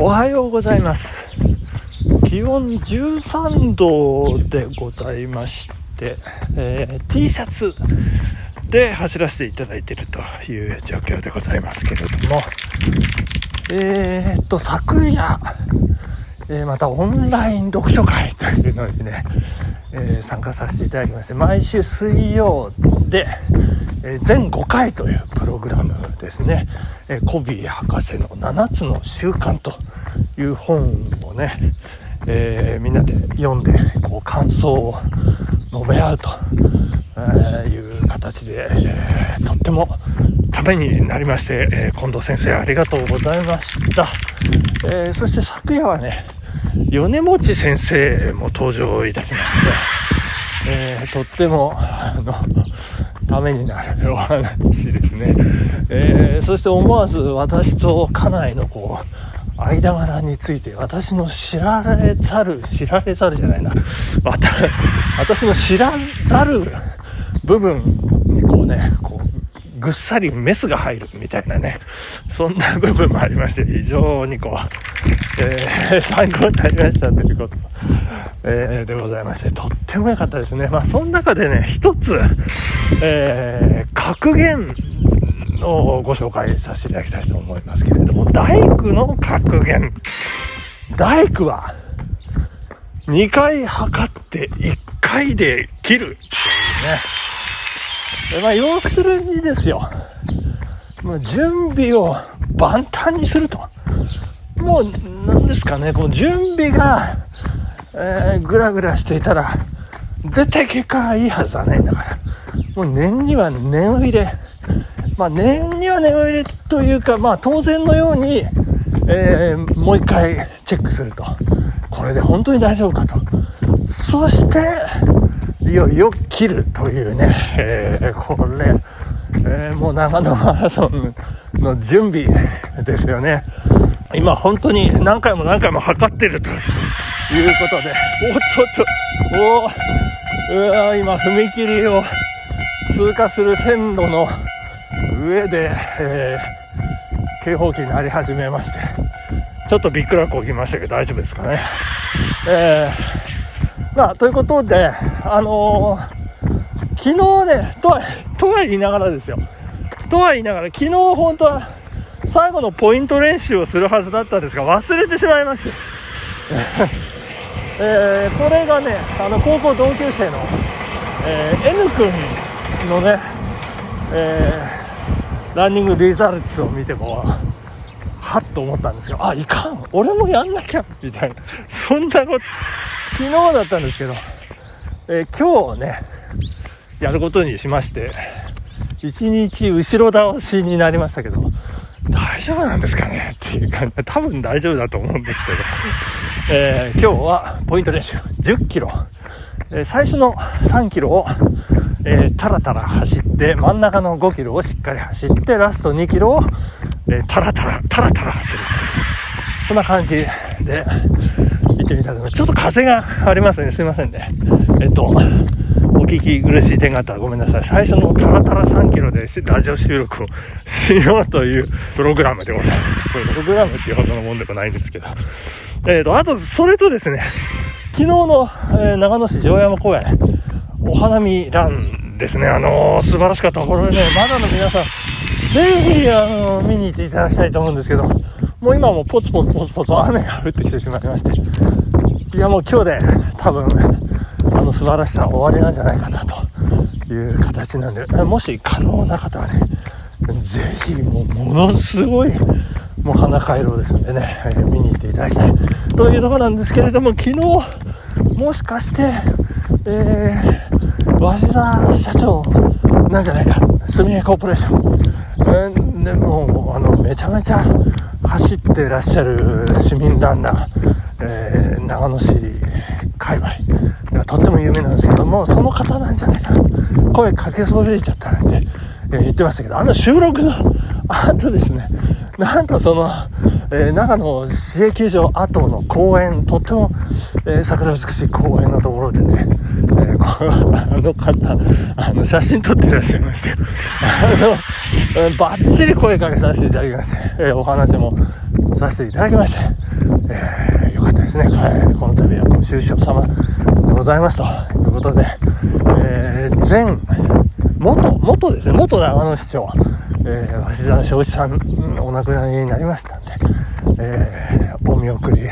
おはようございます。気温13度でございまして、えー T シャツで走らせていただいているという状況でございますけれどもえー、っと昨夜、えまたオンライン読書会というのにね、え参加させていただきまして毎週水曜で、え全5回というプログラムですね、えコビー博士の7つの習慣という本をね、えみんなで読んでこう感想を述べ合うと、いう形で、えとってもためになりまして、え近藤先生ありがとうございました、えそして昨夜はね米持先生も登場いたしまして、えーとってもあのためになるお話ですね、えーそして思わず私と家内のこう間柄について私の知られざる知られざるじゃないな。私の知らざる部分にこうねこうぐっさりメスが入るみたいなね。そんな部分もありまして非常にこう、えー参考になりましたということ、えーでございましてとっても良かったですね。まあその中でね一つ、えー格言をご紹介させていただきたいと思いますけれども大工の格言。大工は2回測って1回で切るというね。まあ、要するにですよ、もう準備を万端にすると。もう、なんですかね、こう準備が、えーぐらぐらしていたら、絶対結果がいいはずはないんだから。もう念には念を入れ、まあ念には念を入れというか、まあ当然のように、えーもう一回チェックすると。これで本当に大丈夫かと。そして、いよいよ切るというね、えーこれ、えーもう長野マラソンの準備ですよね。今本当に何回も何回も測ってるということで、おっとっと、おうわ今踏切を通過する線路の上で、えー警報器になり始めまして、ちょっとびっくらこきましたけど大丈夫ですかね。えー。まあ、ということで、あのー昨日ね、とは、とは言いながらですよ。とは言いながら、昨日本当は最後のポイント練習をするはずだったんですが、忘れてしまいまして。えーこれがね、あの、高校同級生の、えー N 君のね、えーランニングリザルツを見てこう、はっと思ったんですが、あ、いかん俺もやんなきゃみたいな。そんなこと、昨日だったんですけど、えー今日ね、やることにしまして、一日後ろ倒しになりましたけど、大丈夫なんですかねっていう感じ、多分大丈夫だと思うんですけど、えー今日はポイント練習10キロ、えー最初の3キロを、えータラタラ走って、真ん中の5キロをしっかり走って、ラスト2キロを、えータラタラ、タラタラ走る。そんな感じで行ってみたいと思います。ちょっと風がありますね。すいませんね。えっと、お聞き苦しい点があったらごめんなさい。最初のタラタラ3キロでラジオ収録をしようというプログラムでございます。プログラムっていうほどのもんでもないんですけど。えっと、あと、それとですね、昨日の、えー長野市城山公園、お花見ランですね。あのー素晴らしかった。これね、まだの皆さん、ぜひ、あの見に行っていただきたいと思うんですけど、もう今もポツポツポツポツ雨が降ってきてしまいまして、いやもう今日で多分、あの素晴らしさ終わりなんじゃないかなという形なんで、もし可能な方はね、ぜひもうものすごい、もう花回廊ですんでね、えー見に行っていただきたいというところなんですけれども、昨日、もしかして、えー、鷲田社長なんじゃないか、住江コーポレーション。えーでもあのめちゃめちゃ走ってらっしゃる市民ランナー、えー長野市界隈とっても有名なんですけどもその方なんじゃないかな声かけそびれちゃったなんて、言ってましたけどあの収録の後ですねなんとその、えー長野市営球場跡の公園とっても、えー桜美しい公園のところでね、えーこの方あの写真撮ってらっしゃいましてあの、えーバッチリ声かけさせていただきまして、えーお話もさせていただきまして、えー、よかったですね。この度はご愁傷様ございますということで、えー、前、元、元ですね、元長野市長、えー、鷲田正一さん、お亡くなりになりましたんで、えー、お見送り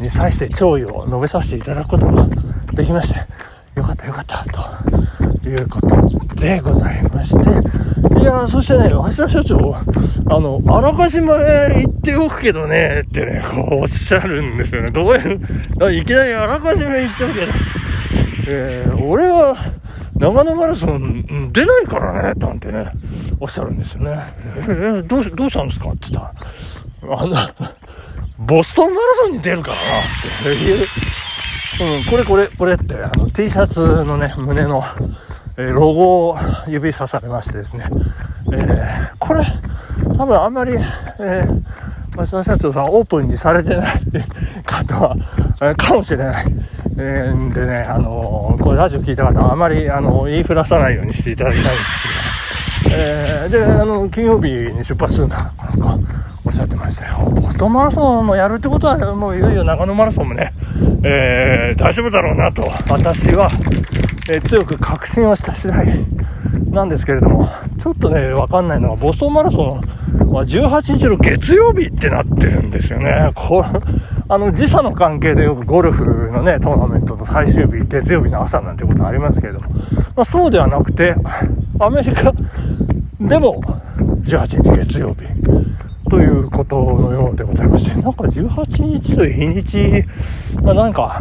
に際して弔意を述べさせていただくことができまして、よかったよかったということでございまして、いやそしてね、鷲田所長、あの、あらかじめ言っておくけどね、ってね、こうおっしゃるんですよね。どういう、いきなりあらかじめ言っておくけど、えー、俺は、長野マラソン出ないからね、なんてね、おっしゃるんですよね。えー、どう、どうしたんですかって言ったら、あの、ボストンマラソンに出るからな、って言う。うん、これこれ、これって、あの、T シャツのね、胸の、えー、ロゴを指さされましてですね、えー、これ、多分あんまり、えー、松田社長さんオープンにされてない方は、えー、かもしれない。えー、でね、あのー、これラジオ聞いた方はあまり、あの、言いふらさないようにしていただきたいんですけど、えー、で、あの、金曜日に出発するんだ、なんか、おっしゃってましたよ。ボストンマラソンもやるってことは、もういよいよ長野マラソンもね、えー、大丈夫だろうなと、私は、え、強く確信をした次第なんですけれども、ちょっとね、わかんないのは、ボストンマラソンは18日の月曜日ってなってるんですよね。こあの、時差の関係でよくゴルフのね、トーナメントの最終日、月曜日の朝なんてことありますけれども、まあ、そうではなくて、アメリカでも18日月曜日ということのようでございまして、なんか18日という日にち、まあ、なんか、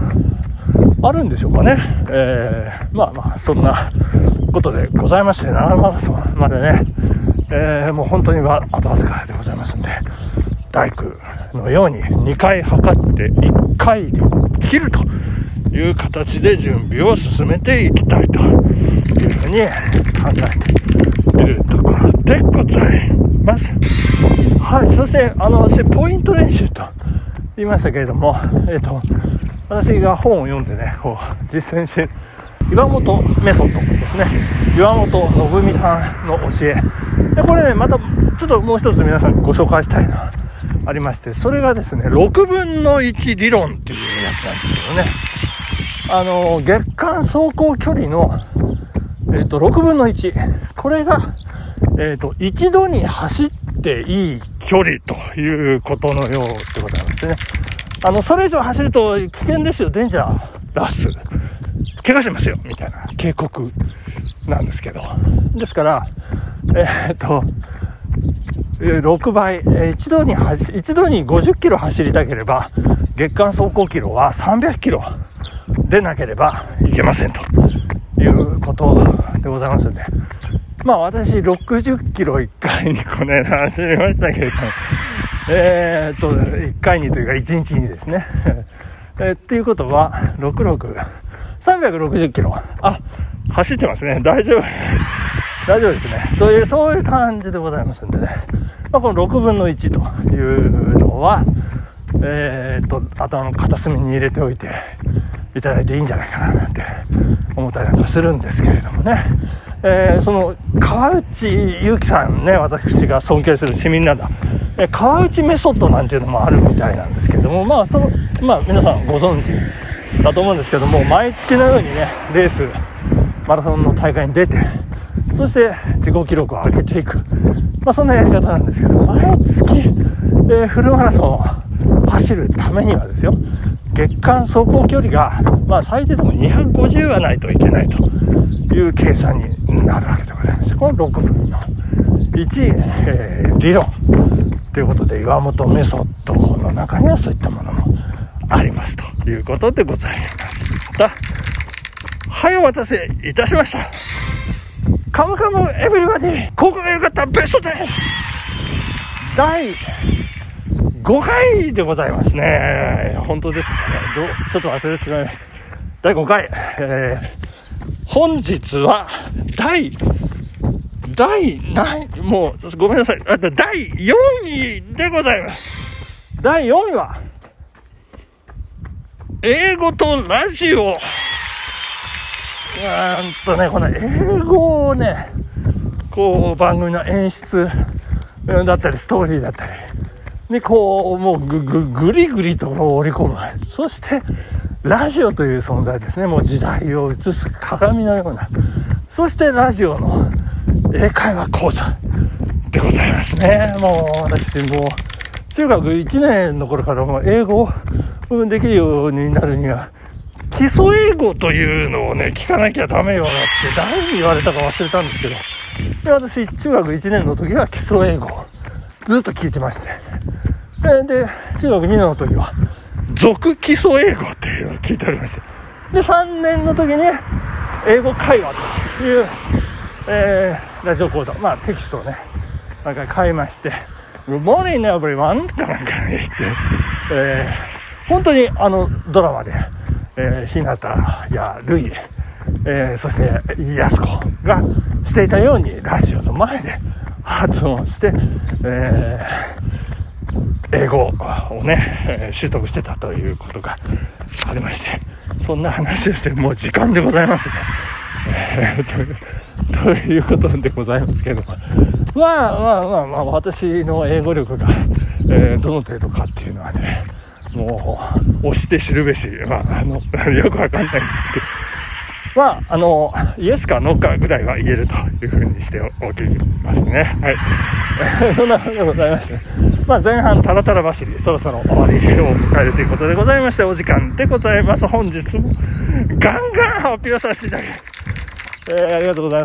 あるんでしょうかね。えー、まあまあ、そんなことでございまして、長野マラソンまでね、えー、もう本当には後わずかでございますんで、大工のように2回測って1回で切るという形で準備を進めていきたいというふうに考えているところでございます。はい、そしてあの私ポイント練習と言いましたけれども、えっ、ー、と私が本を読んでねこう実践して岩本メソッドですね。岩本信美さんの教え。でこれねまたちょっともう一つ皆さんにご紹介したいのはありましてそれがですね6分の1理論っていうやつなんですけどね。あの月間走行距離の、えーと、6分の1これが、えーと、一度に走っていい距離ということのようでございますね。あのそれ以上走ると危険ですよ。デンジャー。ラス怪我しますよ。みたいな。警告なんですけど。ですから、えー、っと、6倍、一度に走、一度に50キロ走りたければ、月間走行キロは300キロでなければいけませんと。いうことでございますので、まあ私60キロ1回にこの間走りましたけれども、えー、っと、1回にというか1日にですね、えー、っていうことは、66、360キロ。あ、走ってますね。大丈夫。大丈夫ですね。そういう、そういう感じでございますんでね。まあ、この6分の1というのは、えー、っと、頭の片隅に入れておいていただいていいんじゃないかななんて思ったりなんかするんですけれどもね。えー、その、川内優輝さんね、私が尊敬する市民なんだ。え川内メソッドなんていうのもあるみたいなんですけども、まあ、その、まあ、皆さんご存知だと思うんですけども、毎月のようにね、レース、マラソンの大会に出て、そして自己記録を上げていく。まあそんなやり方なんですけど、毎月、えー、フルマラソンを走るためにはですよ、月間走行距離が、まあ最低でも250はないといけないという計算になるわけでございます。この6分の1、えー、理論ということで、岩本メソッドの中にはそういったものもありますということでございました。はい、お待たせいたしました。カムカムエブリバディ、ここが良かったベスト10第5回でございますね。本当ですかね。どちょっと忘れてしまいました。第5回。えー、本日は第、第何、もう、ごめんなさい。あと第4位でございます。第4位は、英語とラジオ。うんとね、この英語をね、こう番組の演出だったりストーリーだったり、にこう、もうぐぐぐりぐりと織り込む。そして、ラジオという存在ですね。もう時代を映す鏡のような。そしてラジオの英会話講座でございますね。もう私もう中学1年の頃からもう英語をできるようになるには、基礎英語というのをね、聞かなきゃダメよなって誰に言われたか忘れたんですけど、で私、中学1年の時は基礎英語ずっと聞いてまして、で、中学2年の時は、続基礎英語っていうのを聞いておりまして、で、3年の時に、英語会話という、えー、ラジオ講座、まあテキストをね、なんか買いまして、Good morning everyone! とかなんか言って、えー、本当にあのドラマで、えー、日向やルイ、えー、そして安子がしていたようにラジオの前で発音して、えー、英語をね、習得してたということがありまして、そんな話をしてもう時間でございますね。ということでございますけども。まあまあまあまあ、私の英語力が、えー、どの程度かっていうのはね、もう、押して知るべし、まあ、あの、よくわかんないんですけど、まあ、あの、イエスかノーかぐらいは言えるというふうにしておきますね。はい。そんなことでございまして、まあ、前半タラタラ走り、そろそろ終わりを迎えるということでございまして、お時間でございます。本日もガンガン発表させていただきます。えー、ありがとうございます。